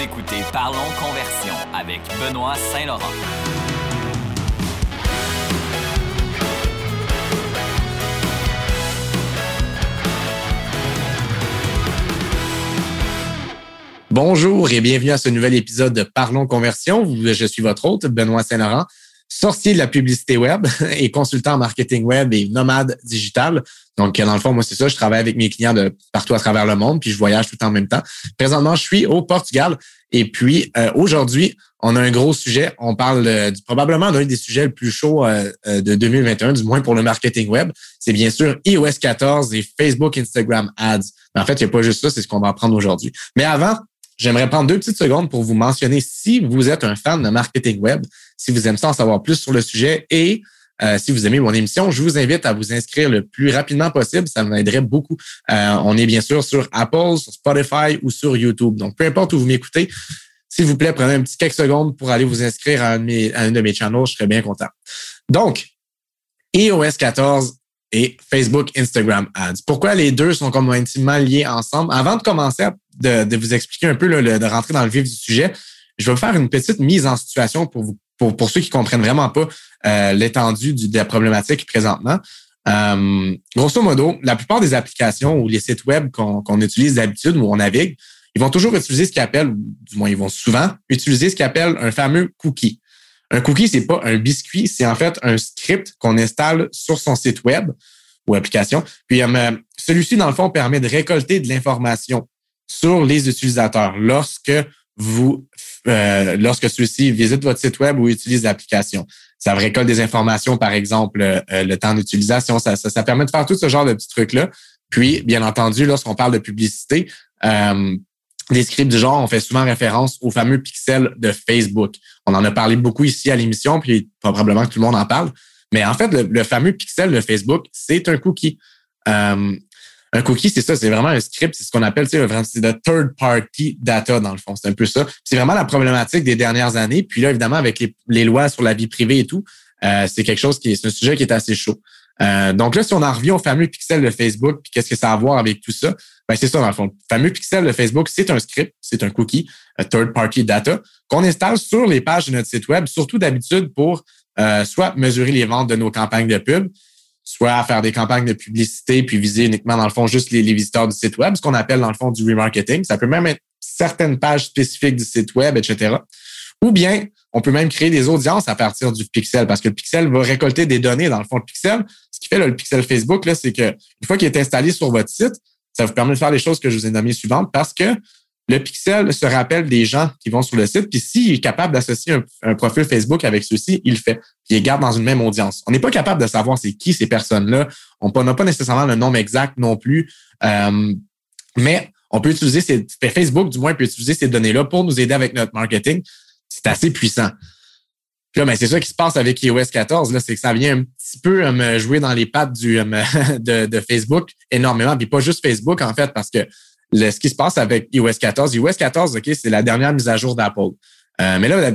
Écoutez Parlons Conversion avec Benoît Saint-Laurent. Bonjour et bienvenue à ce nouvel épisode de Parlons Conversion. Je suis votre hôte, Benoît Saint-Laurent, sorcier de la publicité web et consultant marketing web et nomade digital. Donc, dans le fond, moi, c'est ça. Je travaille avec mes clients de partout à travers le monde, puis je voyage tout en même temps. Présentement, je suis au Portugal. Et puis, euh, aujourd'hui, on a un gros sujet. On parle euh, du, probablement d'un des sujets les plus chauds euh, de 2021, du moins pour le marketing web. C'est bien sûr iOS 14 et Facebook, Instagram Ads. Mais en fait, il n'y a pas juste ça, c'est ce qu'on va apprendre aujourd'hui. Mais avant, j'aimerais prendre deux petites secondes pour vous mentionner si vous êtes un fan de marketing web, si vous aimez ça en savoir plus sur le sujet et euh, si vous aimez mon émission, je vous invite à vous inscrire le plus rapidement possible. Ça m'aiderait beaucoup. Euh, on est bien sûr sur Apple, sur Spotify ou sur YouTube. Donc, peu importe où vous m'écoutez, s'il vous plaît, prenez un petit quelques secondes pour aller vous inscrire à un de mes, à un de mes channels. Je serais bien content. Donc, iOS 14 et Facebook, Instagram Ads. Pourquoi les deux sont comme intimement liés ensemble? Avant de commencer de, de vous expliquer un peu, le, de rentrer dans le vif du sujet, je vais vous faire une petite mise en situation pour vous pour, pour ceux qui comprennent vraiment pas euh, l'étendue de la problématique présentement. Euh, grosso modo, la plupart des applications ou les sites web qu'on utilise d'habitude ou on navigue, ils vont toujours utiliser ce qu'ils appellent, du moins ils vont souvent utiliser ce qu'ils appellent un fameux cookie. Un cookie, c'est pas un biscuit, c'est en fait un script qu'on installe sur son site web ou application. Puis euh, celui-ci, dans le fond, permet de récolter de l'information sur les utilisateurs lorsque vous euh, lorsque ceux-ci visitent votre site web ou utilisent l'application. Ça récolte des informations, par exemple, euh, le temps d'utilisation. Ça, ça, permet de faire tout ce genre de petits trucs-là. Puis, bien entendu, lorsqu'on parle de publicité, euh, des scripts du genre, on fait souvent référence au fameux pixel de Facebook. On en a parlé beaucoup ici à l'émission, puis probablement que tout le monde en parle. Mais en fait, le, fameux pixel de Facebook, c'est un cookie. Euh, un cookie, c'est ça, c'est vraiment un script, c'est ce qu'on appelle, c'est de third party data dans le fond. C'est un peu ça. C'est vraiment la problématique des dernières années. Puis là, évidemment, avec les, lois sur la vie privée et tout, euh, c'est quelque chose qui est, c'est un sujet qui est assez chaud. Euh, donc là, si on en revient au fameux pixel de Facebook, puis qu'est-ce que ça a à voir avec tout ça, ben c'est ça dans le fond. Le fameux pixel de Facebook, c'est un script, c'est un cookie, third party data qu'on installe sur les pages de notre site web, surtout d'habitude pour euh, soit mesurer les ventes de nos campagnes de pub, soit faire des campagnes de publicité puis viser uniquement, dans le fond, juste les, visiteurs du site web, ce qu'on appelle, dans le fond, du remarketing. Ça peut même être certaines pages spécifiques du site web, etc. Ou bien, on peut même créer des audiences à partir du pixel parce que le pixel va récolter des données dans le fond. Le pixel, ce qui fait le pixel Facebook, là, c'est que une fois qu'il est installé sur votre site, ça vous permet de faire les choses que je vous ai nommées suivantes parce que le pixel se rappelle des gens qui vont sur le site, puis s'il est capable d'associer un, profil Facebook avec ceux-ci, il le fait. Puis il garde dans une même audience. On n'est pas capable de savoir c'est qui ces personnes-là. On n'a pas nécessairement le nom exact non plus. Euh, mais on peut utiliser ces, Facebook, du moins, peut utiliser ces données-là pour nous aider avec notre marketing. C'est assez puissant. Puis là, ben, c'est ça qui se passe avec iOS 14, là, c'est que ça vient un petit peu euh, me jouer dans les pattes euh, de, de Facebook énormément. Puis pas juste Facebook, en fait, parce que ce qui se passe avec iOS 14. iOS 14, OK, c'est la dernière mise à jour d'Apple. Euh, mais là,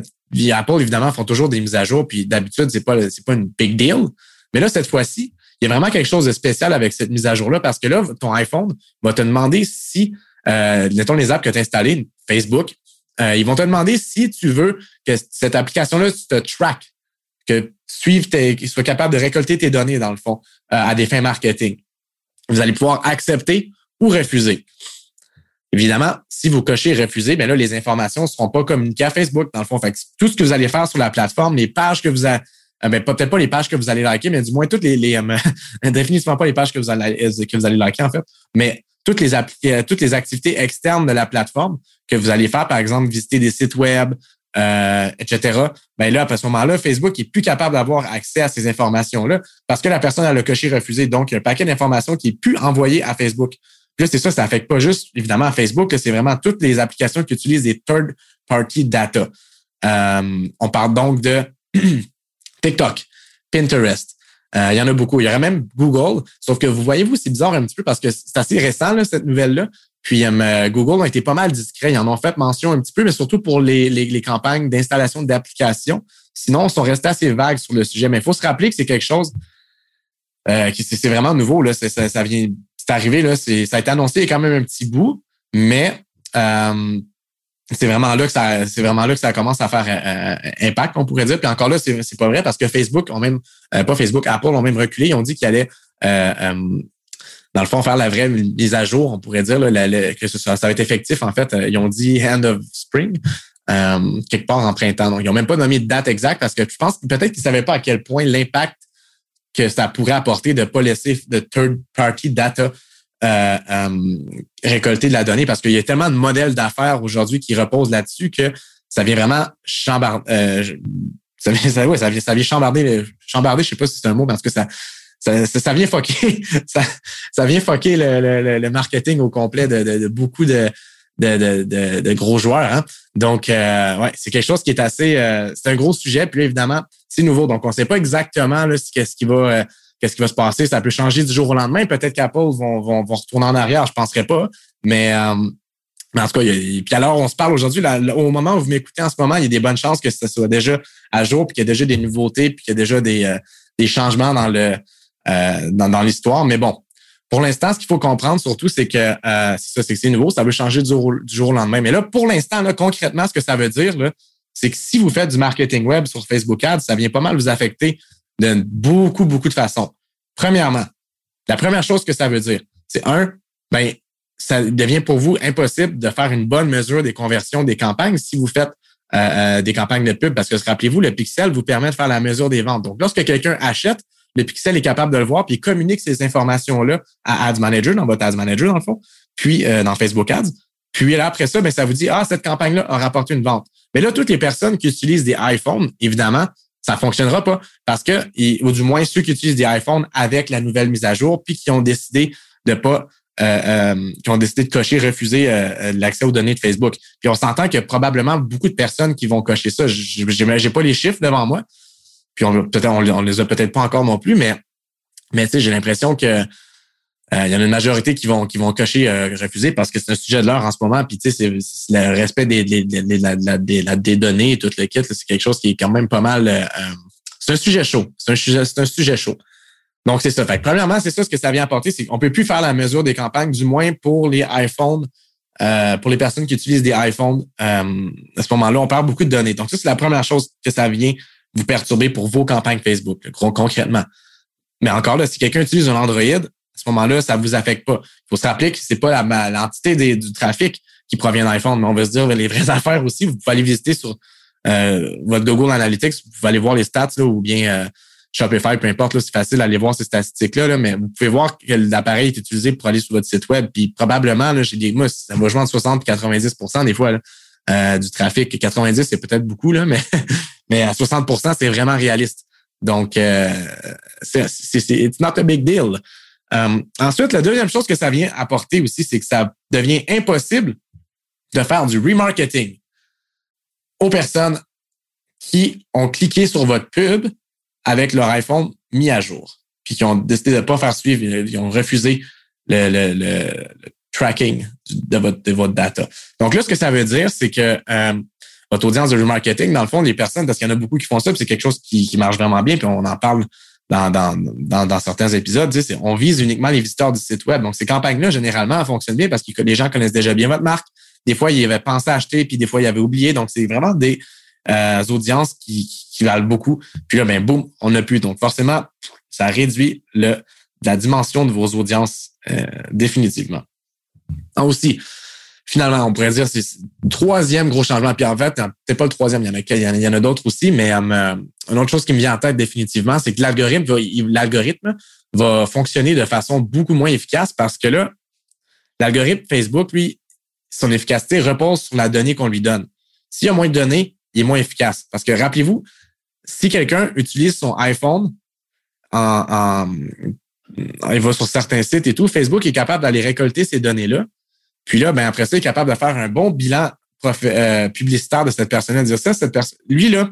Apple, évidemment, font toujours des mises à jour, puis d'habitude, c'est pas, c'est pas une big deal. Mais là, cette fois-ci, il y a vraiment quelque chose de spécial avec cette mise à jour-là parce que là, ton iPhone va te demander si, euh, mettons les apps que tu as installées, Facebook, euh, ils vont te demander si tu veux que cette application-là te track, que suive tes, qu'il soit capable de récolter tes données, dans le fond, euh, à des fins marketing. Vous allez pouvoir accepter ou refuser. Évidemment, si vous cochez refuser, bien là, les informations ne seront pas communiquées à Facebook, dans le fond. Fait tout ce que vous allez faire sur la plateforme, les pages que vous avez, euh, ben, peut-être pas les pages que vous allez liker, mais du moins toutes les, les euh, définitivement pas les pages que vous allez, euh, que vous allez liker, en fait, mais toutes les, toutes les activités externes de la plateforme que vous allez faire, par exemple, visiter des sites web, euh, etc. Ben là, à ce moment-là, Facebook est plus capable d'avoir accès à ces informations-là parce que la personne a le coché refusé. Donc, il y a un paquet d'informations qui est plus envoyé à Facebook. Puis c'est ça, ça affecte pas juste, évidemment, Facebook, c'est vraiment toutes les applications qui utilisent des third-party data. Euh, on parle donc de TikTok, Pinterest. Euh, il y en a beaucoup. Il y aurait même Google. Sauf que vous voyez-vous, c'est bizarre un petit peu parce que c'est assez récent, là, cette nouvelle-là. Puis euh, Google a été pas mal discret. Ils en ont fait mention un petit peu, mais surtout pour les, campagnes d'installation d'applications. Sinon, ils sont restés assez vagues sur le sujet. Mais il faut se rappeler que c'est quelque chose euh, qui c'est vraiment nouveau. Là. Ça vient c'est arrivé, là, ça a été annoncé il y a quand même un petit bout, mais euh, c'est vraiment là que ça commence à faire euh, impact on pourrait dire. Puis encore là c'est pas vrai parce que Facebook même pas Facebook Apple ont même reculé. Ils ont dit qu'ils allaient dans le fond faire la vraie mise à jour on pourrait dire que ça, va être effectif en fait. Ils ont dit end of spring quelque part en printemps. Donc ils ont même pas nommé de date exacte parce que je pense peut-être qu'ils savaient pas à quel point l'impact que ça pourrait apporter de ne pas laisser de third-party data euh, euh, récolter de la donnée parce qu'il y a tellement de modèles d'affaires aujourd'hui qui reposent là-dessus que ça vient vraiment chambarder. Euh, ça vient, ça, vient, ça vient chambarder, chambarder, je sais pas si c'est un mot, parce que ça, ça, ça, vient foquer, ça, vient foquer le, le, le marketing au complet de, de beaucoup de, de, de, de, gros joueurs. Hein? Donc, euh, ouais, c'est quelque chose qui est assez. Euh, c'est un gros sujet. Puis évidemment, c'est nouveau. Donc, on ne sait pas exactement là, qu'est-ce qui va. Euh, qu'est-ce qui va se passer? Ça peut changer du jour au lendemain. Peut-être qu'Apple vont, vont, vont retourner en arrière, je ne penserais pas. Mais, mais en tout cas, il y a, puis alors, on se parle aujourd'hui, au moment où vous m'écoutez en ce moment, il y a des bonnes chances que ça soit déjà à jour, puis qu'il y a déjà des nouveautés, puis qu'il y a déjà des, des changements dans le dans, dans l'histoire. Mais bon, pour l'instant, ce qu'il faut comprendre surtout, c'est que euh, ça, c'est nouveau, ça veut changer du jour, du jour, au lendemain. Mais là, pour l'instant, là, concrètement, ce que ça veut dire, c'est que si vous faites du marketing web sur Facebook Ads, ça vient pas mal vous affecter de beaucoup, beaucoup de façons. Premièrement, la première chose que ça veut dire, c'est un, ben, ça devient pour vous impossible de faire une bonne mesure des conversions des campagnes si vous faites euh, euh, des campagnes de pub, parce que rappelez-vous, le pixel vous permet de faire la mesure des ventes. Donc, lorsque quelqu'un achète, le pixel est capable de le voir, puis il communique ces informations-là à Ads Manager, dans votre Ads Manager, dans le fond, puis euh, dans Facebook Ads. Puis là, après ça, ben, ça vous dit, ah, cette campagne-là a rapporté une vente. Mais là, toutes les personnes qui utilisent des iPhones, évidemment, ça fonctionnera pas parce que, ou du moins ceux qui utilisent des iPhones avec la nouvelle mise à jour, puis qui ont décidé de pas, euh, euh qui ont décidé de cocher, refuser euh, l'accès aux données de Facebook. Puis on s'entend a probablement beaucoup de personnes qui vont cocher ça. J'ai pas les chiffres devant moi, puis on peut-être on, les a peut-être pas encore non plus, mais mais j'ai l'impression que euh, il y en a une majorité qui vont qui vont cocher euh, refuser parce que c'est un sujet de l'heure en ce moment. Puis tu sais, c'est le respect des, des, des, des données et tout le kit. C'est quelque chose qui est quand même pas mal. Euh, c'est un sujet chaud. C'est un sujet, c'est un sujet chaud. Donc c'est ça. Fait premièrement, c'est ça ce que ça vient apporter, c'est qu'on peut plus faire la mesure des campagnes, du moins pour les iPhones, pour les personnes qui utilisent des iPhones. à ce moment-là, on perd beaucoup de données. Donc ça, c'est la première chose que ça vient vous perturber pour vos campagnes Facebook, concrètement. Mais encore là, si quelqu'un utilise un Android, à ce moment-là, ça vous affecte pas. Il faut se rappeler que c'est pas l'entité du trafic qui provient d'iPhone, mais on va se dire les vraies affaires aussi. Vous pouvez aller visiter sur euh, votre Google Analytics, vous pouvez aller voir les stats là, ou bien euh, Shopify, peu importe, c'est facile d'aller voir ces statistiques-là, là, mais vous pouvez voir que l'appareil est utilisé pour aller sur votre site web. Puis probablement, là, j'ai des, moi, ça va jouer entre 60 et 90% des fois euh, du trafic. 90%, c'est peut-être beaucoup, là, mais mais à 60% c'est vraiment réaliste. Donc, euh, c'est, it's not a big deal. Euh, ensuite, la deuxième chose que ça vient apporter aussi, c'est que ça devient impossible de faire du remarketing aux personnes qui ont cliqué sur votre pub avec leur iPhone mis à jour, puis qui ont décidé de ne pas faire suivre, ils ont refusé le, le, le, tracking de votre, de votre data. Donc là, ce que ça veut dire, c'est que euh, votre audience de remarketing, dans le fond, les personnes, parce qu'il y en a beaucoup qui font ça, c'est quelque chose qui, qui, marche vraiment bien, puis on en parle dans, dans, dans, dans certains épisodes, on vise uniquement les visiteurs du site web. Donc, ces campagnes-là, généralement, fonctionnent bien parce que les gens connaissent déjà bien votre marque. Des fois, ils avaient pensé acheter, puis des fois, ils avaient oublié. Donc, c'est vraiment des euh, audiences qui, qui valent beaucoup. Puis là, ben, boum, on n'a plus. Donc, forcément, ça réduit le, la dimension de vos audiences euh, définitivement. aussi, finalement, on pourrait dire c'est le troisième gros changement. Puis en fait, c'est pas le troisième, il y en a, a, d'autres aussi, mais euh, une autre chose qui me vient en tête définitivement, c'est que l'algorithme va, l'algorithme va fonctionner de façon beaucoup moins efficace parce que là, l'algorithme Facebook, lui, son efficacité repose sur la donnée qu'on lui donne. S'il y a moins de données, il est moins efficace. Parce que rappelez-vous, si quelqu'un utilise son iPhone en, en, il va sur certains sites et tout, Facebook est capable d'aller récolter ces données-là puis là, ben après ça, il est capable de faire un bon bilan euh, publicitaire de cette personne dire ça, cette personne, lui là,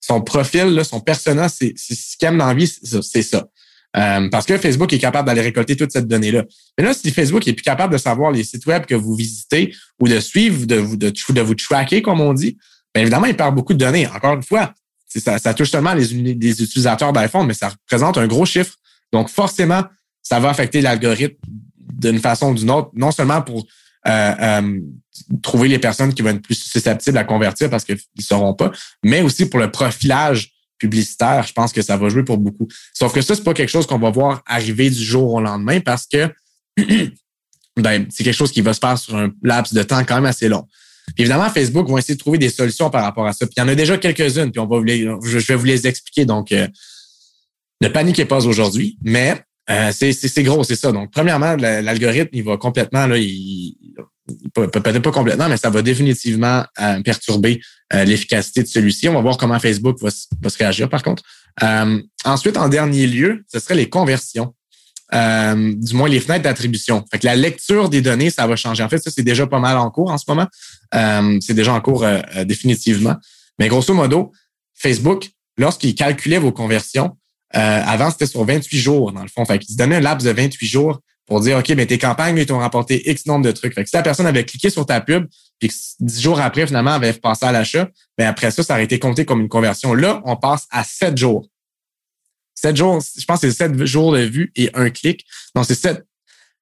son profil, là, son persona, c'est ce qu'il aime dans la vie, c'est ça. Euh, parce que Facebook est capable d'aller récolter toute cette donnée-là. Mais là, si Facebook est plus capable de savoir les sites web que vous visitez ou de suivre, de vous, de, de vous tracker, comme on dit, bien évidemment, il perd beaucoup de données. Encore une fois, ça, ça touche seulement les, les utilisateurs d'iPhone, mais ça représente un gros chiffre. Donc, forcément, ça va affecter l'algorithme d'une façon ou d'une autre, non seulement pour trouver les personnes qui vont être plus susceptibles à convertir parce qu'ils ne sauront pas, mais aussi pour le profilage publicitaire, je pense que ça va jouer pour beaucoup. Sauf que ça, c'est pas quelque chose qu'on va voir arriver du jour au lendemain parce que ben, c'est quelque chose qui va se faire sur un laps de temps quand même assez long. Évidemment, Facebook vont essayer de trouver des solutions par rapport à ça. Puis il y en a déjà quelques-unes, puis on va vous les, je vais vous les expliquer. Donc, euh, ne paniquez pas aujourd'hui, mais euh, c'est gros, c'est ça. Donc, premièrement, l'algorithme, il va complètement, là, il, peut-être pas complètement, mais ça va définitivement euh, perturber euh, l'efficacité de celui-ci. On va voir comment Facebook va, se réagir, par contre. Euh, ensuite, en dernier lieu, ce serait les conversions. du moins les fenêtres d'attribution. La lecture des données, ça va changer. En fait, ça, c'est déjà pas mal en cours en ce moment. c'est déjà en cours définitivement. Mais grosso modo, Facebook, lorsqu'il calculait vos conversions, avant, c'était sur 28 jours, dans le fond. Fait qu'il se donnait un laps de 28 jours pour dire, OK, mais tes campagnes, ils t'ont rapporté X nombre de trucs. Si la personne avait cliqué sur ta pub, puis que dix jours après, finalement, avait passé à l'achat, ben après ça, ça aurait été compté comme une conversion. Là, on passe à sept jours. Sept jours, je pense que c'est sept jours de vue et un clic. Non, c'est sept,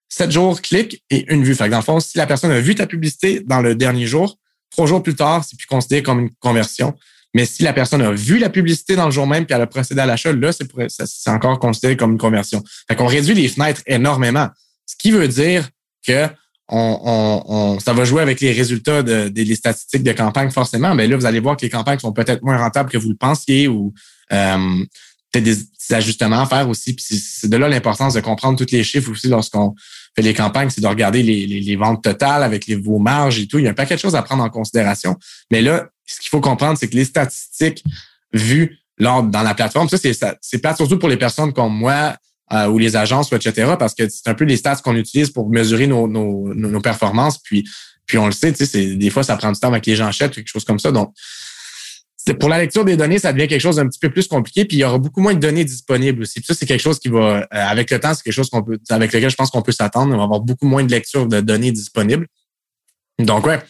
sept jours clic et une vue. Fait que dans le fond, si la personne a vu ta publicité dans le dernier jour, trois jours plus tard, c'est plus considéré comme une conversion. Mais si la personne a vu la publicité dans le jour même puis elle a procédé à l'achat, là, c'est encore considéré comme une conversion. Fait qu'on réduit les fenêtres énormément. Ce qui veut dire que on, ça va jouer avec les résultats de, des statistiques de campagne forcément. Mais là, vous allez voir que les campagnes sont peut-être moins rentables que vous le pensiez ou euh, peut-être des, ajustements à faire aussi. Puis c'est de là l'importance de comprendre tous les chiffres aussi lorsqu'on fait les campagnes, c'est de regarder les, les, ventes totales avec les, vos marges et tout. Il y a un paquet de choses à prendre en considération. Mais là, ce qu'il faut comprendre, c'est que les statistiques vues lors, dans la plateforme, ça, c'est, c'est pas surtout pour les personnes comme moi euh, ou les agences, etc., parce que c'est un peu les stats qu'on utilise pour mesurer nos, nos, nos performances. Puis, puis on le sait, tu sais, des fois, ça prend du temps avec les gens achètent, quelque chose comme ça. Donc, pour la lecture des données, ça devient quelque chose d'un petit peu plus compliqué, puis il y aura beaucoup moins de données disponibles aussi. Puis ça, c'est quelque chose qui va, euh, avec le temps, c'est quelque chose qu'on peut, avec lequel je pense qu'on peut s'attendre. On va avoir beaucoup moins de lecture de données disponibles. Donc, ouais,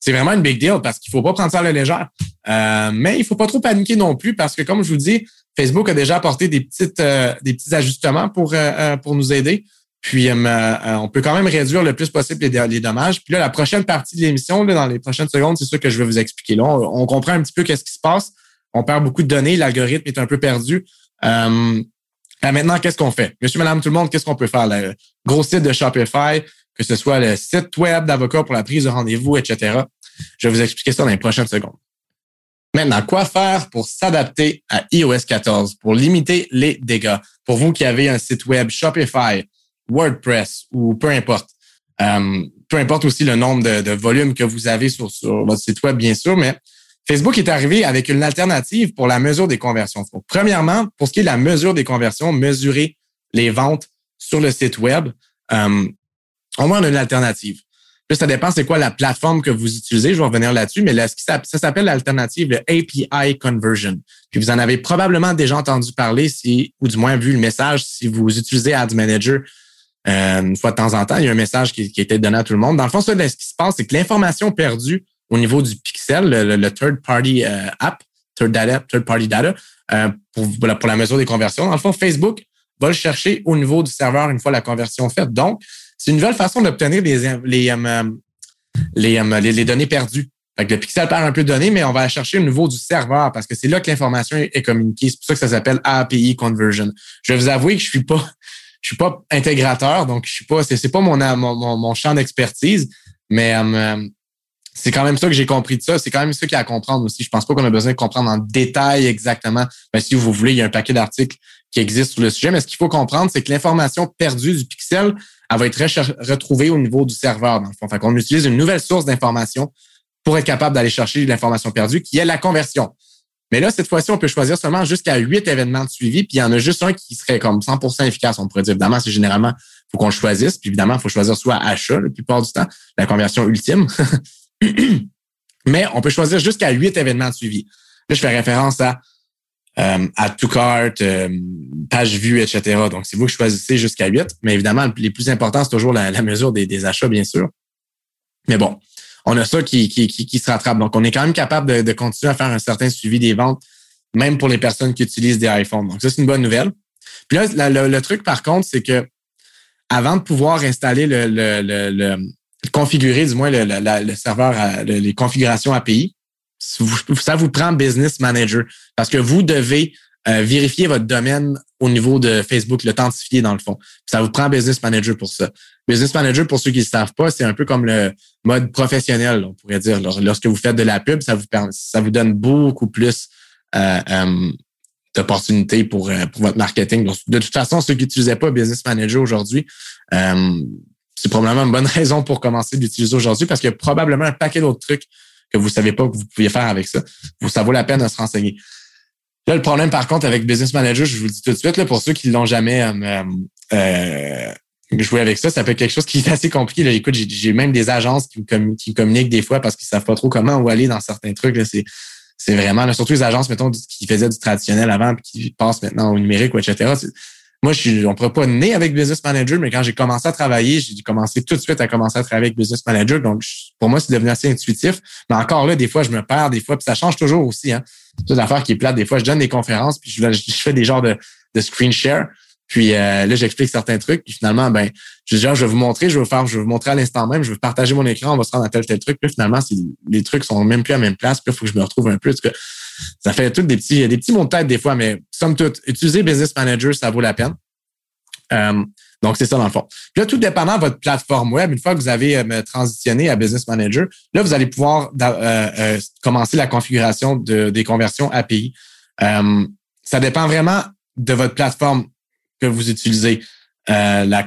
c'est vraiment une big deal parce qu'il faut pas prendre ça à la légère. Euh, mais il faut pas trop paniquer non plus parce que, comme je vous dis, Facebook a déjà apporté des petites, euh, des petits ajustements pour, pour nous aider. Puis, on peut quand même réduire le plus possible les, dommages. Puis là, la prochaine partie de l'émission, dans les prochaines secondes, c'est ça que je vais vous expliquer. Là, on, comprend un petit peu qu'est-ce qui se passe. On perd beaucoup de données. L'algorithme est un peu perdu. Euh, maintenant, qu'est-ce qu'on fait? Monsieur, madame, tout le monde, qu'est-ce qu'on peut faire? Le gros site de Shopify, que ce soit le site web d'avocat pour la prise de rendez-vous, etc. Je vais vous expliquer ça dans les prochaines secondes. Maintenant, quoi faire pour s'adapter à iOS 14, pour limiter les dégâts? Pour vous qui avez un site web Shopify, WordPress ou peu importe. Euh, peu importe aussi le nombre de, volumes que vous avez sur, sur, votre site web, bien sûr, mais Facebook est arrivé avec une alternative pour la mesure des conversions. premièrement, pour ce qui est de la mesure des conversions, mesurer les ventes sur le site web, euh, on a une alternative. Puis ça dépend c'est quoi la plateforme que vous utilisez. Je vais revenir là-dessus, mais là, ça, s'appelle l'alternative le API Conversion. Puis vous en avez probablement déjà entendu parler, ou du moins vu le message, si vous utilisez Ads Manager euh, une fois de temps en temps, il y a un message qui, qui a été donné à tout le monde. Dans le fond, ce qui se passe, c'est que l'information perdue au niveau du pixel, le, third party euh, app, third data, third party data, euh, pour, pour la mesure des conversions. Dans le fond, Facebook va le chercher au niveau du serveur une fois la conversion faite. Donc, c'est une nouvelle façon d'obtenir les, les, les, les, données perdues. Fait que le pixel perd un peu de données, mais on va chercher au niveau du serveur parce que c'est là que l'information est communiquée. C'est pour ça que ça s'appelle API Conversion. Je vais vous avouer que je suis pas je suis pas intégrateur, donc je suis pas, c'est, pas mon, mon, mon champ d'expertise, mais euh, c'est quand même ça que j'ai compris de ça. C'est quand même ça qu'il y a à comprendre aussi. Je pense pas qu'on a besoin de comprendre en détail exactement. Mais si vous voulez, il y a un paquet d'articles qui existent sur le sujet. Mais ce qu'il faut comprendre, c'est que l'information perdue du pixel, elle va être retrouvée au niveau du serveur, dans le fond. Fait qu'on utilise une nouvelle source d'information pour être capable d'aller chercher l'information perdue, qui est la conversion. Mais là, cette fois-ci, on peut choisir seulement jusqu'à huit événements de suivi, puis il y en a juste un qui serait comme 100% efficace. On pourrait dire, évidemment, c'est généralement, faut qu'on choisisse, puis évidemment, il faut choisir soit achat la plupart du temps, la conversion ultime. Mais on peut choisir jusqu'à huit événements de suivi. Là, je fais référence à euh, à tout cart, euh, page vue, etc. Donc, c'est vous qui choisissez jusqu'à huit. Mais évidemment, les plus importants, c'est toujours la, mesure des, achats, bien sûr. Mais bon, on a ça qui, qui, qui, se rattrape. Donc, on est quand même capable de, continuer à faire un certain suivi des ventes, même pour les personnes qui utilisent des iPhones. Donc, ça, c'est une bonne nouvelle. Puis là, le, truc, par contre, c'est que avant de pouvoir installer le, le, configurer du moins le, serveur, les configurations API, ça vous prend Business Manager parce que vous devez euh, vérifier votre domaine au niveau de Facebook, l'authentifier dans le fond. Ça vous prend Business Manager pour ça. Business Manager, pour ceux qui ne savent pas, c'est un peu comme le mode professionnel, on pourrait dire. Lorsque vous faites de la pub, ça vous, ça vous donne beaucoup plus euh, euh, d'opportunités pour, pour votre marketing. de toute façon, ceux qui n'utilisaient pas Business Manager aujourd'hui, c'est probablement une bonne raison pour commencer d'utiliser aujourd'hui parce qu'il y a probablement un paquet d'autres trucs que vous savez pas que vous pouviez faire avec ça. Ça vaut la peine de se renseigner. Là, le problème, par contre, avec Business Manager, je vous le dis tout de suite, là, pour ceux qui l'ont jamais euh, euh, joué avec ça, ça peut être quelque chose qui est assez compliqué. Là. Écoute, j'ai même des agences qui me, communiquent des fois parce qu'ils savent pas trop comment où aller dans certains trucs. C'est vraiment, surtout les agences, mettons, qui faisaient du traditionnel avant puis qui passent maintenant au numérique, etc. Moi, je suis, on ne pourrait pas né avec Business Manager, mais quand j'ai commencé à travailler, j'ai commencé tout de suite à commencer à travailler avec Business Manager. Donc, pour moi, c'est devenu assez intuitif. Mais encore là, des fois, je me perds, des fois, puis ça change toujours aussi. Hein. C'est une affaire qui est plate. Des fois, je donne des conférences, puis je, fais des genres de, screen share. Puis euh, là, j'explique certains trucs. Puis finalement, ben, je dis, ah, je vais vous montrer, je vais vous faire, je vais vous montrer à l'instant même, je vais partager mon écran, on va se rendre à tel tel truc. Puis finalement, les trucs sont même plus à la même place. Puis il faut que je me retrouve un peu. Ça fait tout des petits, des petits mots de tête des fois, mais somme toute, utiliser Business Manager, ça vaut la peine. Euh, donc, c'est ça dans le fond. Puis là, tout dépendant de votre plateforme web, une fois que vous avez euh, transitionné à Business Manager, là, vous allez pouvoir euh, commencer la configuration de, des conversions API. ça dépend vraiment de votre plateforme que vous utilisez. La,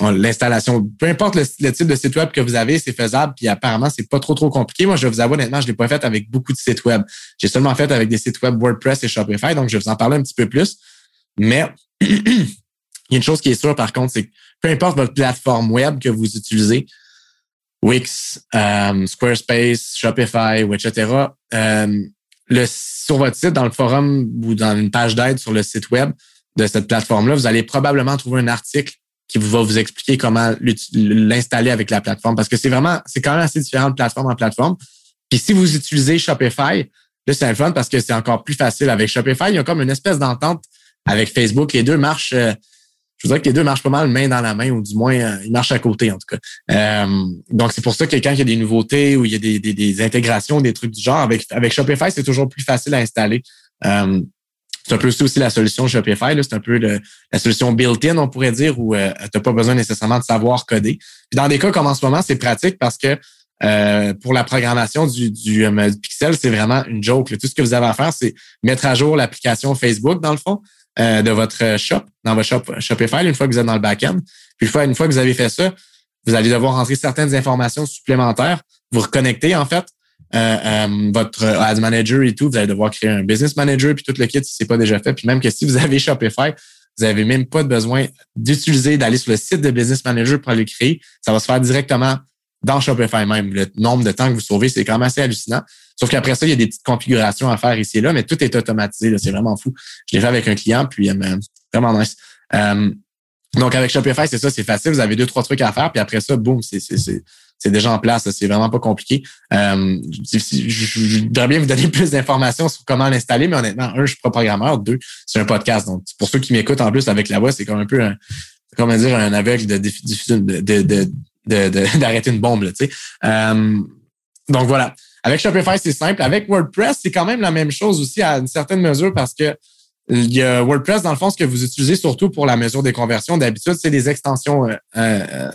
l'installation, peu importe le, type de site web que vous avez, c'est faisable. Puis apparemment, c'est pas trop trop compliqué. Moi, je vous avoue honnêtement, je l'ai pas fait avec beaucoup de sites web. J'ai seulement fait avec des sites web WordPress et Shopify. Donc, je vais vous en parler un petit peu plus. Mais il y a une chose qui est sûre, par contre, c'est que peu importe votre plateforme web que vous utilisez, Wix, euh, Squarespace, Shopify, etc., euh, le, sur votre site, dans le forum ou dans une page d'aide sur le site web de cette plateforme-là, vous allez probablement trouver un article qui va vous expliquer comment l'installer avec la plateforme. Parce que c'est vraiment, c'est quand même assez différent de plateforme en plateforme. Puis si vous utilisez Shopify, là, c'est un fun parce que c'est encore plus facile. Avec Shopify, il y a comme une espèce d'entente avec Facebook. Les deux marchent, euh, je voudrais que les deux marchent pas mal main dans la main, ou du moins, euh, ils marchent à côté, en tout cas. Euh, donc, c'est pour ça que quand il y a des nouveautés ou il y a des, des, des intégrations, des trucs du genre, avec, avec Shopify, c'est toujours plus facile à installer. C'est un peu aussi la solution Shopify. C'est un peu la solution built-in, on pourrait dire, où euh, tu n'as pas besoin nécessairement de savoir coder. Puis dans des cas comme en ce moment, c'est pratique parce que pour la programmation du, du, Pixel, c'est vraiment une joke. Tout ce que vous avez à faire, c'est mettre à jour l'application Facebook, dans le fond, euh, de votre shop, dans votre shop Shopify, une fois que vous êtes dans le back-end. Puis une fois, une fois que vous avez fait ça, vous allez devoir rentrer certaines informations supplémentaires, vous reconnecter en fait, euh, euh, votre Ads Manager et tout, vous allez devoir créer un Business Manager puis tout le kit si c'est pas déjà fait. Puis même que si vous avez Shopify, vous n'avez même pas besoin d'utiliser, d'aller sur le site de Business Manager pour aller créer. Ça va se faire directement dans Shopify même. Le nombre de temps que vous sauvez, c'est quand même assez hallucinant. Sauf qu'après ça, il y a des petites configurations à faire ici et là, mais tout est automatisé. C'est vraiment fou. Je l'ai fait avec un client, puis euh, vraiment nice. Euh, donc, avec Shopify, c'est ça, c'est facile. Vous avez deux, trois trucs à faire, puis après ça, boum, c'est déjà en place. C'est vraiment pas compliqué. Euh, je, voudrais bien vous donner plus d'informations sur comment l'installer, mais honnêtement, un, je suis pas programmeur. Deux, c'est un podcast. Donc, pour ceux qui m'écoutent en plus avec la voix, c'est comme un peu un, comment dire, un aveugle de, de, d'arrêter une bombe. tu sais. Euh, donc voilà. Avec Shopify, c'est simple. Avec WordPress, c'est quand même la même chose aussi à une certaine mesure parce que il y a WordPress, dans le fond, ce que vous utilisez surtout pour la mesure des conversions, d'habitude, c'est des extensions. Euh, euh,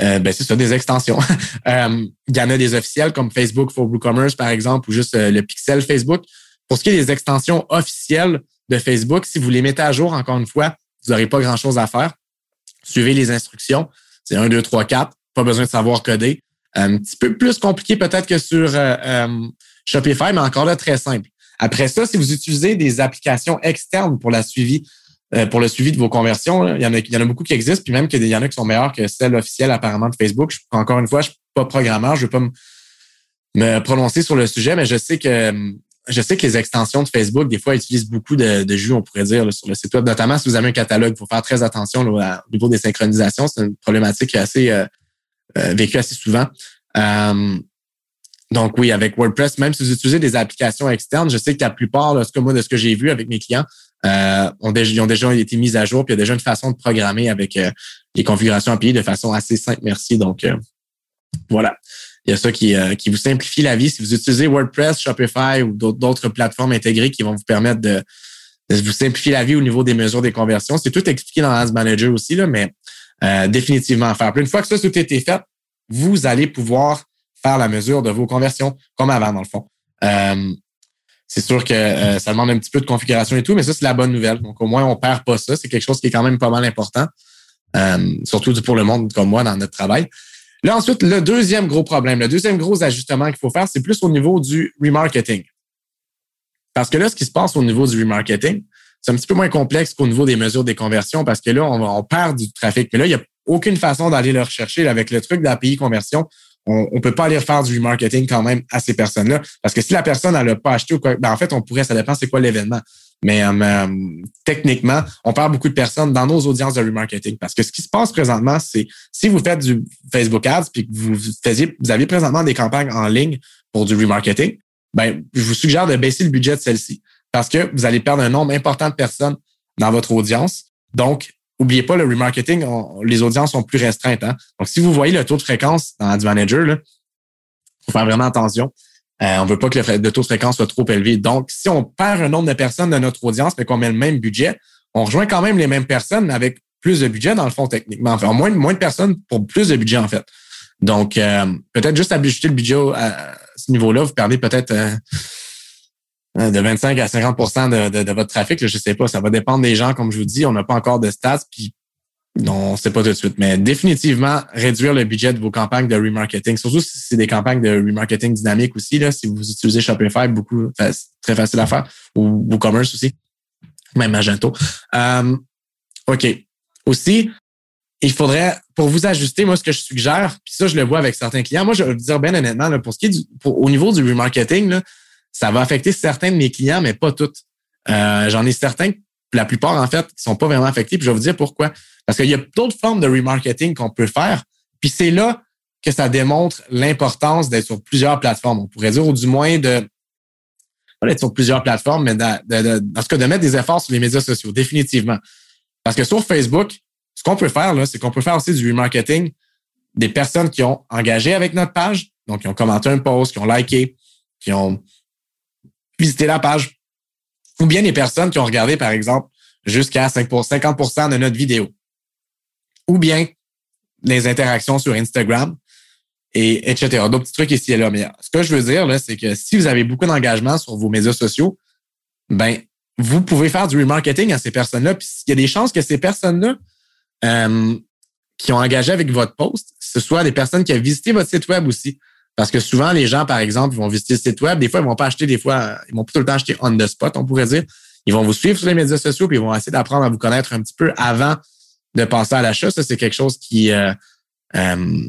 euh ben, c'est ça, des extensions. il y en a des officiels comme Facebook for WooCommerce, par exemple, ou juste le pixel Facebook. Pour ce qui est des extensions officielles de Facebook, si vous les mettez à jour, encore une fois, vous n'aurez pas grand-chose à faire. Suivez les instructions. C'est 1, 2, 3, 4. Pas besoin de savoir coder. Un petit peu plus compliqué peut-être que sur euh, euh, Shopify, mais encore là, très simple. Après ça, si vous utilisez des applications externes pour la suivi, euh, pour le suivi de vos conversions, il, y en a, il y en a beaucoup qui existent, puis même qu'il y en a qui sont meilleures que celles officielles apparemment de Facebook. encore une fois, je ne suis pas programmeur, je ne vais pas me, prononcer sur le sujet, mais je sais que je sais que les extensions de Facebook, des fois, utilisent beaucoup de, de jus, on pourrait dire, sur le site web. Notamment si vous avez un catalogue, il faut faire très attention au niveau des synchronisations. C'est une problématique assez euh, euh, vécue assez souvent. Euh, donc oui, avec WordPress, même si vous utilisez des applications externes, je sais que la plupart, là, ce que moi, de ce que j'ai vu avec mes clients, ont déjà, ils ont déjà été mis à jour, puis il y a déjà une façon de programmer avec les configurations API de façon assez simple. Merci. Donc, voilà. Il y a ça qui, qui vous simplifie la vie. Si vous utilisez WordPress, Shopify ou d'autres plateformes intégrées qui vont vous permettre de, vous simplifier la vie au niveau des mesures des conversions. C'est tout expliqué dans Ads Manager aussi, là, mais définitivement faire. Puis une fois que ça, tout a été fait, vous allez pouvoir faire la mesure de vos conversions comme avant, dans le fond. Euh, c'est sûr que euh, ça demande un petit peu de configuration et tout, mais ça, c'est la bonne nouvelle. Donc, au moins, on perd pas ça. C'est quelque chose qui est quand même pas mal important, euh, surtout pour le monde comme moi dans notre travail. Là, ensuite, le deuxième gros problème, le deuxième gros ajustement qu'il faut faire, c'est plus au niveau du remarketing. Parce que là, ce qui se passe au niveau du remarketing, c'est un petit peu moins complexe qu'au niveau des mesures des conversions parce que là, on, on perd du trafic. Mais là, il n'y a aucune façon d'aller le rechercher avec le truc d'API conversion on ne peut pas aller faire du remarketing quand même à ces personnes-là. Parce que si la personne n'a pas acheté ou quoi, ben en fait, on pourrait, ça dépend c'est quoi l'événement. Mais euh, euh, techniquement, on parle beaucoup de personnes dans nos audiences de remarketing. Parce que ce qui se passe présentement, c'est si vous faites du Facebook Ads puis que vous faisiez, vous avez présentement des campagnes en ligne pour du remarketing, ben, je vous suggère de baisser le budget de celle-ci. Parce que vous allez perdre un nombre important de personnes dans votre audience. Donc, Oubliez pas, le remarketing, les audiences sont plus restreintes. Hein? Donc, si vous voyez le taux de fréquence dans Ad Manager, il faut faire vraiment attention. Euh, on veut pas que le, taux de fréquence soit trop élevé. Donc, si on perd un nombre de personnes de notre audience, mais qu'on met le même budget, on rejoint quand même les mêmes personnes, avec plus de budget, dans le fond, techniquement. Enfin, moins, moins de personnes pour plus de budget, en fait. Donc, euh, peut-être juste ajuster le budget à, ce niveau-là, vous perdez peut-être euh, de 25 à 50% de, de, votre trafic. je sais pas, ça va dépendre des gens, comme je vous dis. On n'a pas encore de stats, puis non, c'est pas tout de suite. Mais définitivement, réduire le budget de vos campagnes de remarketing, surtout si c'est des campagnes de remarketing dynamiques aussi, là, si vous utilisez Shopify, beaucoup, très facile à faire, ou WooCommerce aussi, même Magento. Euh, OK. Aussi, il faudrait, pour vous ajuster, moi, ce que je suggère, puis ça, je le vois avec certains clients, moi, je vais vous dire bien honnêtement, là, pour ce qui est du, au niveau du remarketing, là, ça va affecter certains de mes clients, mais pas toutes. Euh, J'en ai certains, la plupart en fait, qui sont pas vraiment affectés. Puis je vais vous dire pourquoi. Parce qu'il y a d'autres formes de remarketing qu'on peut faire. Puis c'est là que ça démontre l'importance d'être sur plusieurs plateformes. On pourrait dire, ou du moins de pas d'être sur plusieurs plateformes, mais de, de, cas de mettre des efforts sur les médias sociaux, définitivement. Parce que sur Facebook, ce qu'on peut faire, là, c'est qu'on peut faire aussi du remarketing des personnes qui ont engagé avec notre page, donc qui ont commenté un post, qui ont liké, qui ont visiter la page. Ou bien les personnes qui ont regardé, par exemple, jusqu'à 5 50 de notre vidéo. Ou bien les interactions sur Instagram, et etc. D'autres petits trucs ici et là. Mais ce que je veux dire, c'est que si vous avez beaucoup d'engagement sur vos médias sociaux, ben, vous pouvez faire du remarketing à ces personnes-là. Puis il y a des chances que ces personnes-là euh, qui ont engagé avec votre post, ce soit des personnes qui ont visité votre site web aussi. Parce que souvent, les gens, par exemple, vont visiter le site web. Des fois, ils vont pas acheter, des fois, ils vont pas tout le temps acheter on the spot, on pourrait dire. Ils vont vous suivre sur les médias sociaux, puis ils vont essayer d'apprendre à vous connaître un petit peu avant de passer à l'achat. Ça, c'est quelque chose qui, euh, euh,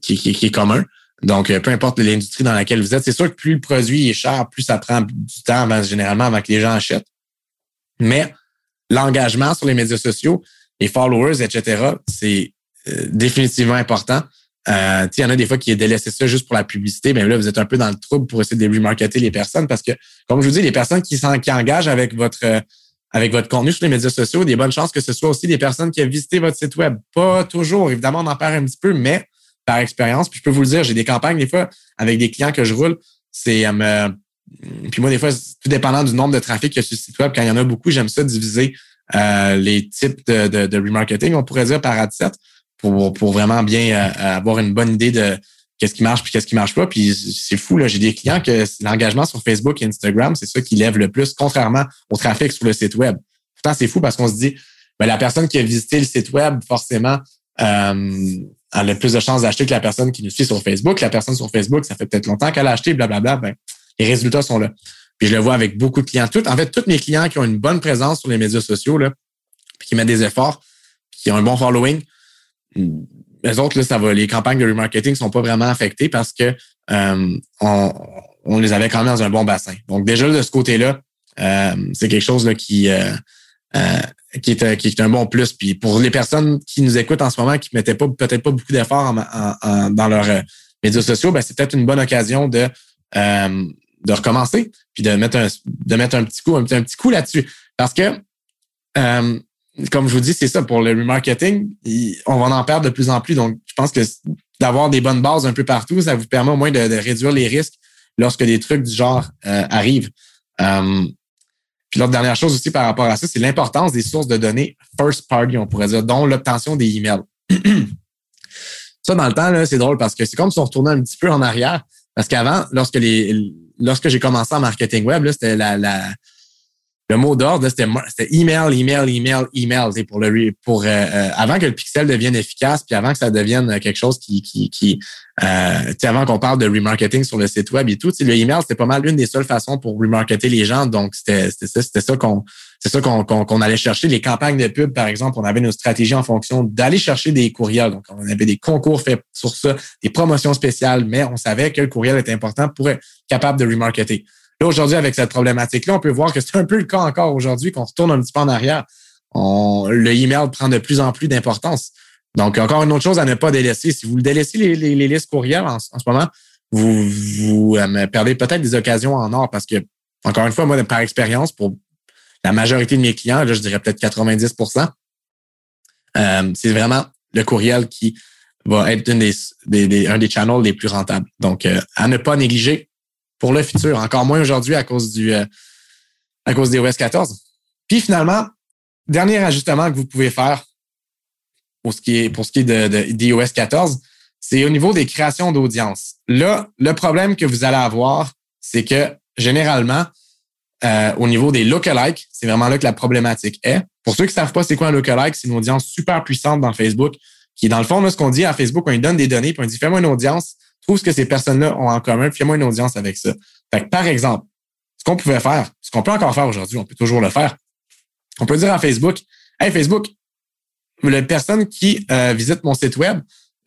qui, qui, est commun. Donc, euh, peu importe l'industrie dans laquelle vous êtes, c'est sûr que plus le produit est cher, plus ça prend du temps généralement avant que les gens achètent. Mais l'engagement sur les médias sociaux, les followers, etc., c'est définitivement important. Euh, il y en a des fois qui délaissé ça juste pour la publicité, mais là, vous êtes un peu dans le trouble pour essayer de remarketer les personnes parce que, comme je vous dis, les personnes qui, qui engagent avec votre avec votre contenu sur les médias sociaux, des bonnes chances que ce soit aussi des personnes qui ont visité votre site web. Pas toujours, évidemment, on en perd un petit peu, mais par expérience, puis je peux vous le dire, j'ai des campagnes des fois avec des clients que je roule, c'est euh, puis moi, des fois, tout dépendant du nombre de trafic qu'il y a sur le site web, quand il y en a beaucoup, j'aime ça diviser euh, les types de, de, de, remarketing, on pourrait dire par ad set pour, pour vraiment bien euh, avoir une bonne idée de qu'est-ce qui marche puis qu'est-ce qui marche pas. Puis c'est fou, là, j'ai des clients que l'engagement sur Facebook et Instagram, c'est ça qui lève le plus, contrairement au trafic sur le site web. Pourtant, c'est fou parce qu'on se dit, ben, la personne qui a visité le site web, forcément, euh, elle a plus de chances d'acheter que la personne qui nous suit sur Facebook. La personne sur Facebook, ça fait peut-être longtemps qu'elle a acheté, blablabla. Ben, les résultats sont là. Puis je le vois avec beaucoup de clients. En fait, tous mes clients qui ont une bonne présence sur les médias sociaux, là, puis qui mettent des efforts, qui ont un bon following, les autres, là, ça va, les campagnes de remarketing sont pas vraiment affectées parce que euh, on, on, les avait quand même dans un bon bassin. Donc déjà de ce côté-là, euh, c'est quelque chose là, qui euh, qui est, qui est un bon plus. Puis pour les personnes qui nous écoutent en ce moment, qui mettaient pas peut-être pas beaucoup d'efforts dans leurs médias sociaux, ben, c'est peut-être une bonne occasion de de recommencer puis de mettre un de mettre un petit coup un, petit coup là-dessus parce que comme je vous dis, c'est ça. Pour le remarketing, on va en perdre de plus en plus. Donc, je pense que d'avoir des bonnes bases un peu partout, ça vous permet au moins de, réduire les risques lorsque des trucs du genre euh, arrivent. Euh, puis l'autre dernière chose aussi par rapport à ça, c'est l'importance des sources de données first party, on pourrait dire, dont l'obtention des emails. ça, dans le temps, c'est drôle parce que c'est comme si on retournait un petit peu en arrière. Parce qu'avant, lorsque les lorsque j'ai commencé en marketing web, c'était la, la, le mot d'ordre, c'était email, email, email, email, pour le pour euh, euh, avant que le pixel devienne efficace, puis avant que ça devienne quelque chose qui qui, qui euh, avant qu'on parle de remarketing sur le site web et tout, le email c'était pas mal l'une des seules façons pour remarketer les gens, donc c'était ça, c'était ça qu'on c'est ça qu'on qu'on allait chercher. Les campagnes de pub, par exemple, on avait nos stratégies en fonction d'aller chercher des courriels. Donc, on avait des concours faits sur ça, des promotions spéciales, mais on savait que le courriel était important pour être capable de remarketer. Là, aujourd'hui, avec cette problématique-là, on peut voir que c'est un peu le cas encore aujourd'hui, qu'on retourne un petit peu en arrière. On, le email prend de plus en plus d'importance. Donc, encore une autre chose à ne pas délaisser. Si vous délaissez les, listes courriels en, ce moment, vous, euh, perdez peut-être des occasions en or parce que, encore une fois, moi, par expérience, pour la majorité de mes clients, là, je dirais peut-être 90% euh, c'est vraiment le courriel qui va être un des channels les plus rentables. Donc, euh, à ne pas négliger pour le futur. Encore moins aujourd'hui à cause du euh, à cause des OS 14. Puis finalement, dernier ajustement que vous pouvez faire pour ce qui est pour ce qui est de, de d'iOS 14, c'est au niveau des créations d'audience. Là, le problème que vous allez avoir, c'est que généralement, euh, au niveau des lookalikes, c'est vraiment là que la problématique est. Pour ceux qui ne savent pas c'est quoi un lookalike, c'est une audience super puissante dans Facebook, qui dans le fond, là, ce qu'on dit à Facebook, on lui donne des données, puis on dit fais-moi une audience trouve ce que ces personnes-là ont en commun, puis fais-moi une audience avec ça. Fait par exemple, ce qu'on pouvait faire, ce qu'on peut encore faire aujourd'hui, on peut toujours le faire. On peut dire à Facebook, Hey Facebook, la personne qui euh, visite mon site web,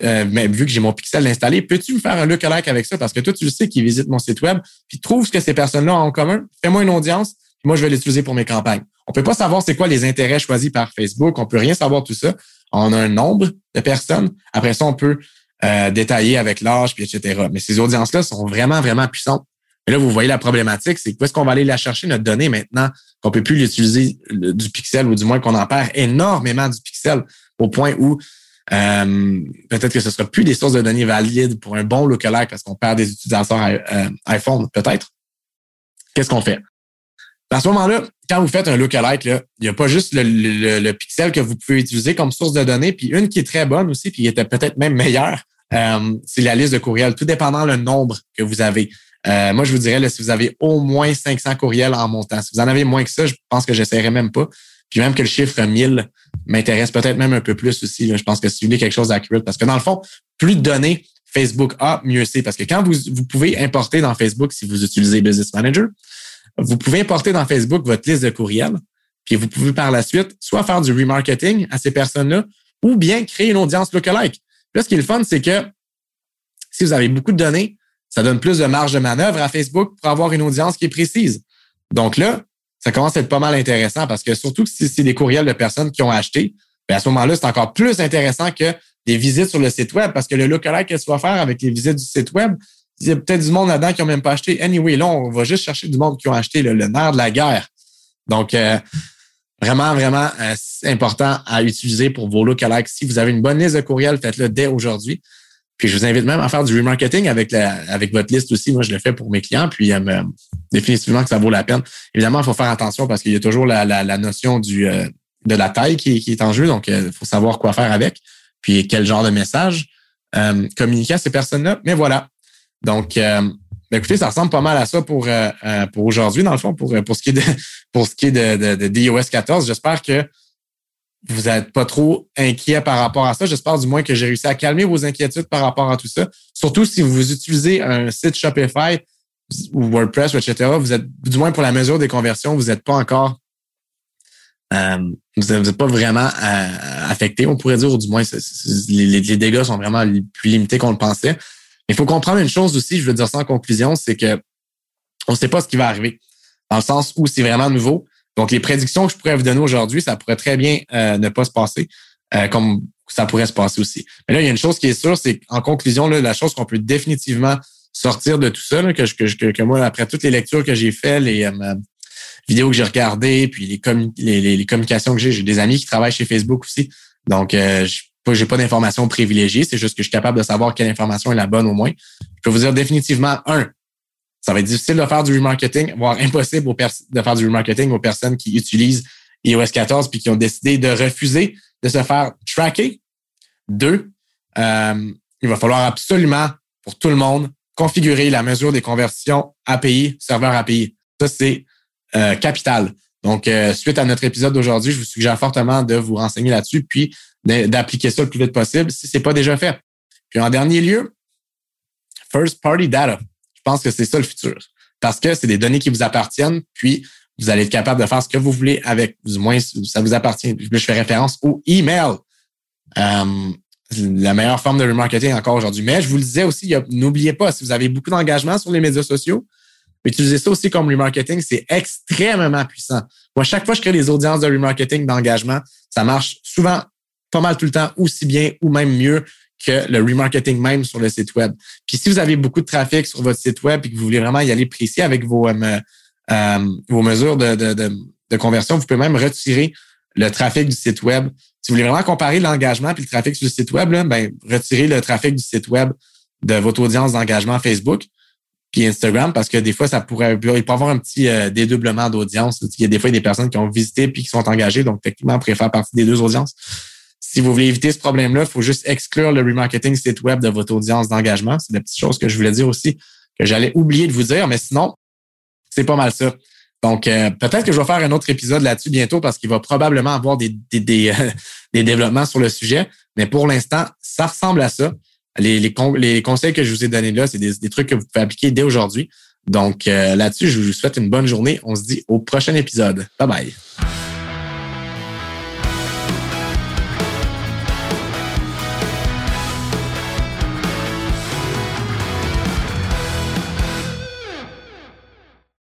euh, mais vu que j'ai mon pixel installé, peux-tu me faire un lookalike avec ça? Parce que toi, tu le sais qui visite mon site web, puis trouve ce que ces personnes-là ont en commun, fais-moi une audience, puis moi, je vais l'utiliser pour mes campagnes. On peut pas savoir c'est quoi les intérêts choisis par Facebook, on peut rien savoir tout ça. On a un nombre de personnes. Après ça, on peut euh, détaillé avec l'âge, puis etc. Mais ces audiences-là sont vraiment, vraiment puissantes. Et là, vous voyez la problématique, c'est où est-ce qu'on va aller la chercher, notre donnée, maintenant? Qu'on peut plus l'utiliser du pixel, ou du moins qu'on en perd énormément du pixel, au point où euh, peut-être que ce sera plus des sources de données valides pour un bon lookalike parce qu'on perd des utilisateurs euh, iPhone, peut-être. Qu'est-ce qu'on fait? À ce moment-là, quand vous faites un lookalike, il n'y a pas juste le, pixel que vous pouvez utiliser comme source de données, puis une qui est très bonne aussi, puis qui était peut-être même meilleure, euh, c'est la liste de courriels, tout dépendant le nombre que vous avez. Euh, moi, je vous dirais, si vous avez au moins 500 courriels en montant, si vous en avez moins que ça, je pense que j'essaierai même pas. Puis même que le chiffre 1000 m'intéresse peut-être même un peu plus aussi. je pense que si vous voulez quelque chose d'accurate, parce que dans le fond, plus de données Facebook a, mieux c'est. Parce que quand vous, vous pouvez importer dans Facebook, si vous utilisez Business Manager, vous pouvez importer dans Facebook votre liste de courriels, puis vous pouvez par la suite soit faire du remarketing à ces personnes-là ou bien créer une audience lookalike. Là, ce qui est le fun, c'est que si vous avez beaucoup de données, ça donne plus de marge de manœuvre à Facebook pour avoir une audience qui est précise. Donc là, ça commence à être pas mal intéressant parce que surtout si c'est des courriels de personnes qui ont acheté, bien à ce moment-là, c'est encore plus intéressant que des visites sur le site web parce que le lookalike, qu'est-ce qu'il va faire avec les visites du site web? Il y a peut-être du monde là-dedans qui n'ont même pas acheté. Anyway, là, on va juste chercher du monde qui ont acheté le, nerf de la guerre. Donc, euh, vraiment, vraiment euh, important à utiliser pour vos lookalikes. Si vous avez une bonne liste de courriels, faites-le dès aujourd'hui. Puis je vous invite même à faire du remarketing avec la, avec votre liste aussi. Moi, je le fais pour mes clients. Puis euh, définitivement que ça vaut la peine. Évidemment, il faut faire attention parce qu'il y a toujours la, la, notion du, de la taille qui, qui, est en jeu. Donc, il faut savoir quoi faire avec. Puis quel genre de message communiquer à ces personnes-là. Mais voilà, donc, euh, ben, écoutez, ça ressemble pas mal à ça pour, euh, euh, pour aujourd'hui, dans le fond, pour, pour ce qui est de, pour ce qui est de, de, d'iOS 14. J'espère que vous n'êtes pas trop inquiet par rapport à ça. J'espère du moins que j'ai réussi à calmer vos inquiétudes par rapport à tout ça. Surtout si vous utilisez un site Shopify ou WordPress, etc., vous êtes, du moins pour la mesure des conversions, vous n'êtes pas encore vous n'êtes pas vraiment affecté, on pourrait dire, ou du moins les, dégâts sont vraiment plus limités qu'on le pensait. Il faut comprendre une chose aussi, je veux dire ça en conclusion, c'est que on ne sait pas ce qui va arriver. Dans le sens où c'est vraiment nouveau. Donc, les prédictions que je pourrais vous donner aujourd'hui, ça pourrait très bien euh, ne pas se passer, euh, comme ça pourrait se passer aussi. Mais là, il y a une chose qui est sûre, c'est qu'en conclusion, là, la chose qu'on peut définitivement sortir de tout ça, que, que, que, moi, après toutes les lectures que j'ai faites, les, euh, vidéos que j'ai regardées, puis les, les, communications que j'ai. J'ai des amis qui travaillent chez Facebook aussi. Donc, euh, je n'ai pas d'informations privilégiées. C'est juste que je suis capable de savoir quelle information est la bonne au moins. Je peux vous dire définitivement, un, ça va être difficile de faire du remarketing, voire impossible de faire du remarketing aux personnes qui utilisent iOS 14 puis qui ont décidé de refuser de se faire tracker. Deux, euh, il va falloir absolument, pour tout le monde, configurer la mesure des conversions API, serveur API. Ça, c'est euh, capital. Donc, euh, suite à notre épisode d'aujourd'hui, je vous suggère fortement de vous renseigner là-dessus, puis d'appliquer ça le plus vite possible si ce n'est pas déjà fait. Puis en dernier lieu, first party data. Je pense que c'est ça le futur. Parce que c'est des données qui vous appartiennent, puis vous allez être capable de faire ce que vous voulez avec, du moins, ça vous appartient. Je fais référence au email. Euh, la meilleure forme de remarketing encore aujourd'hui. Mais je vous le disais aussi, n'oubliez pas, si vous avez beaucoup d'engagement sur les médias sociaux, utilisez ça aussi comme remarketing, c'est extrêmement puissant. Moi, chaque fois que je crée des audiences de remarketing d'engagement, ça marche souvent pas mal tout le temps, aussi bien ou même mieux que le remarketing même sur le site web. Puis si vous avez beaucoup de trafic sur votre site web et que vous voulez vraiment y aller précis avec vos, euh, euh, mesures de, conversion, vous pouvez même retirer le trafic du site web. Si vous voulez vraiment comparer l'engagement puis le trafic sur le site web, ben, retirez le trafic du site web de votre audience d'engagement Facebook puis Instagram parce que des fois, ça pourrait, il y avoir un petit euh, dédoublement d'audience. Il y a des fois des personnes qui ont visité puis qui sont engagées, donc techniquement, on pourrait faire partie des deux audiences. Si vous voulez éviter ce problème-là, il faut juste exclure le remarketing site web de votre audience d'engagement. C'est la petite chose que je voulais dire aussi, que j'allais oublier de vous dire, mais sinon, c'est pas mal ça. Donc, euh, peut-être que je vais faire un autre épisode là-dessus bientôt parce qu'il va probablement avoir des, des, des, euh, des, développements sur le sujet. Mais pour l'instant, ça ressemble à ça. Les, les, les, conseils que je vous ai donnés là, c'est des, des trucs que vous pouvez appliquer dès aujourd'hui. Donc, euh, là-dessus, je vous souhaite une bonne journée. On se dit au prochain épisode. Bye bye.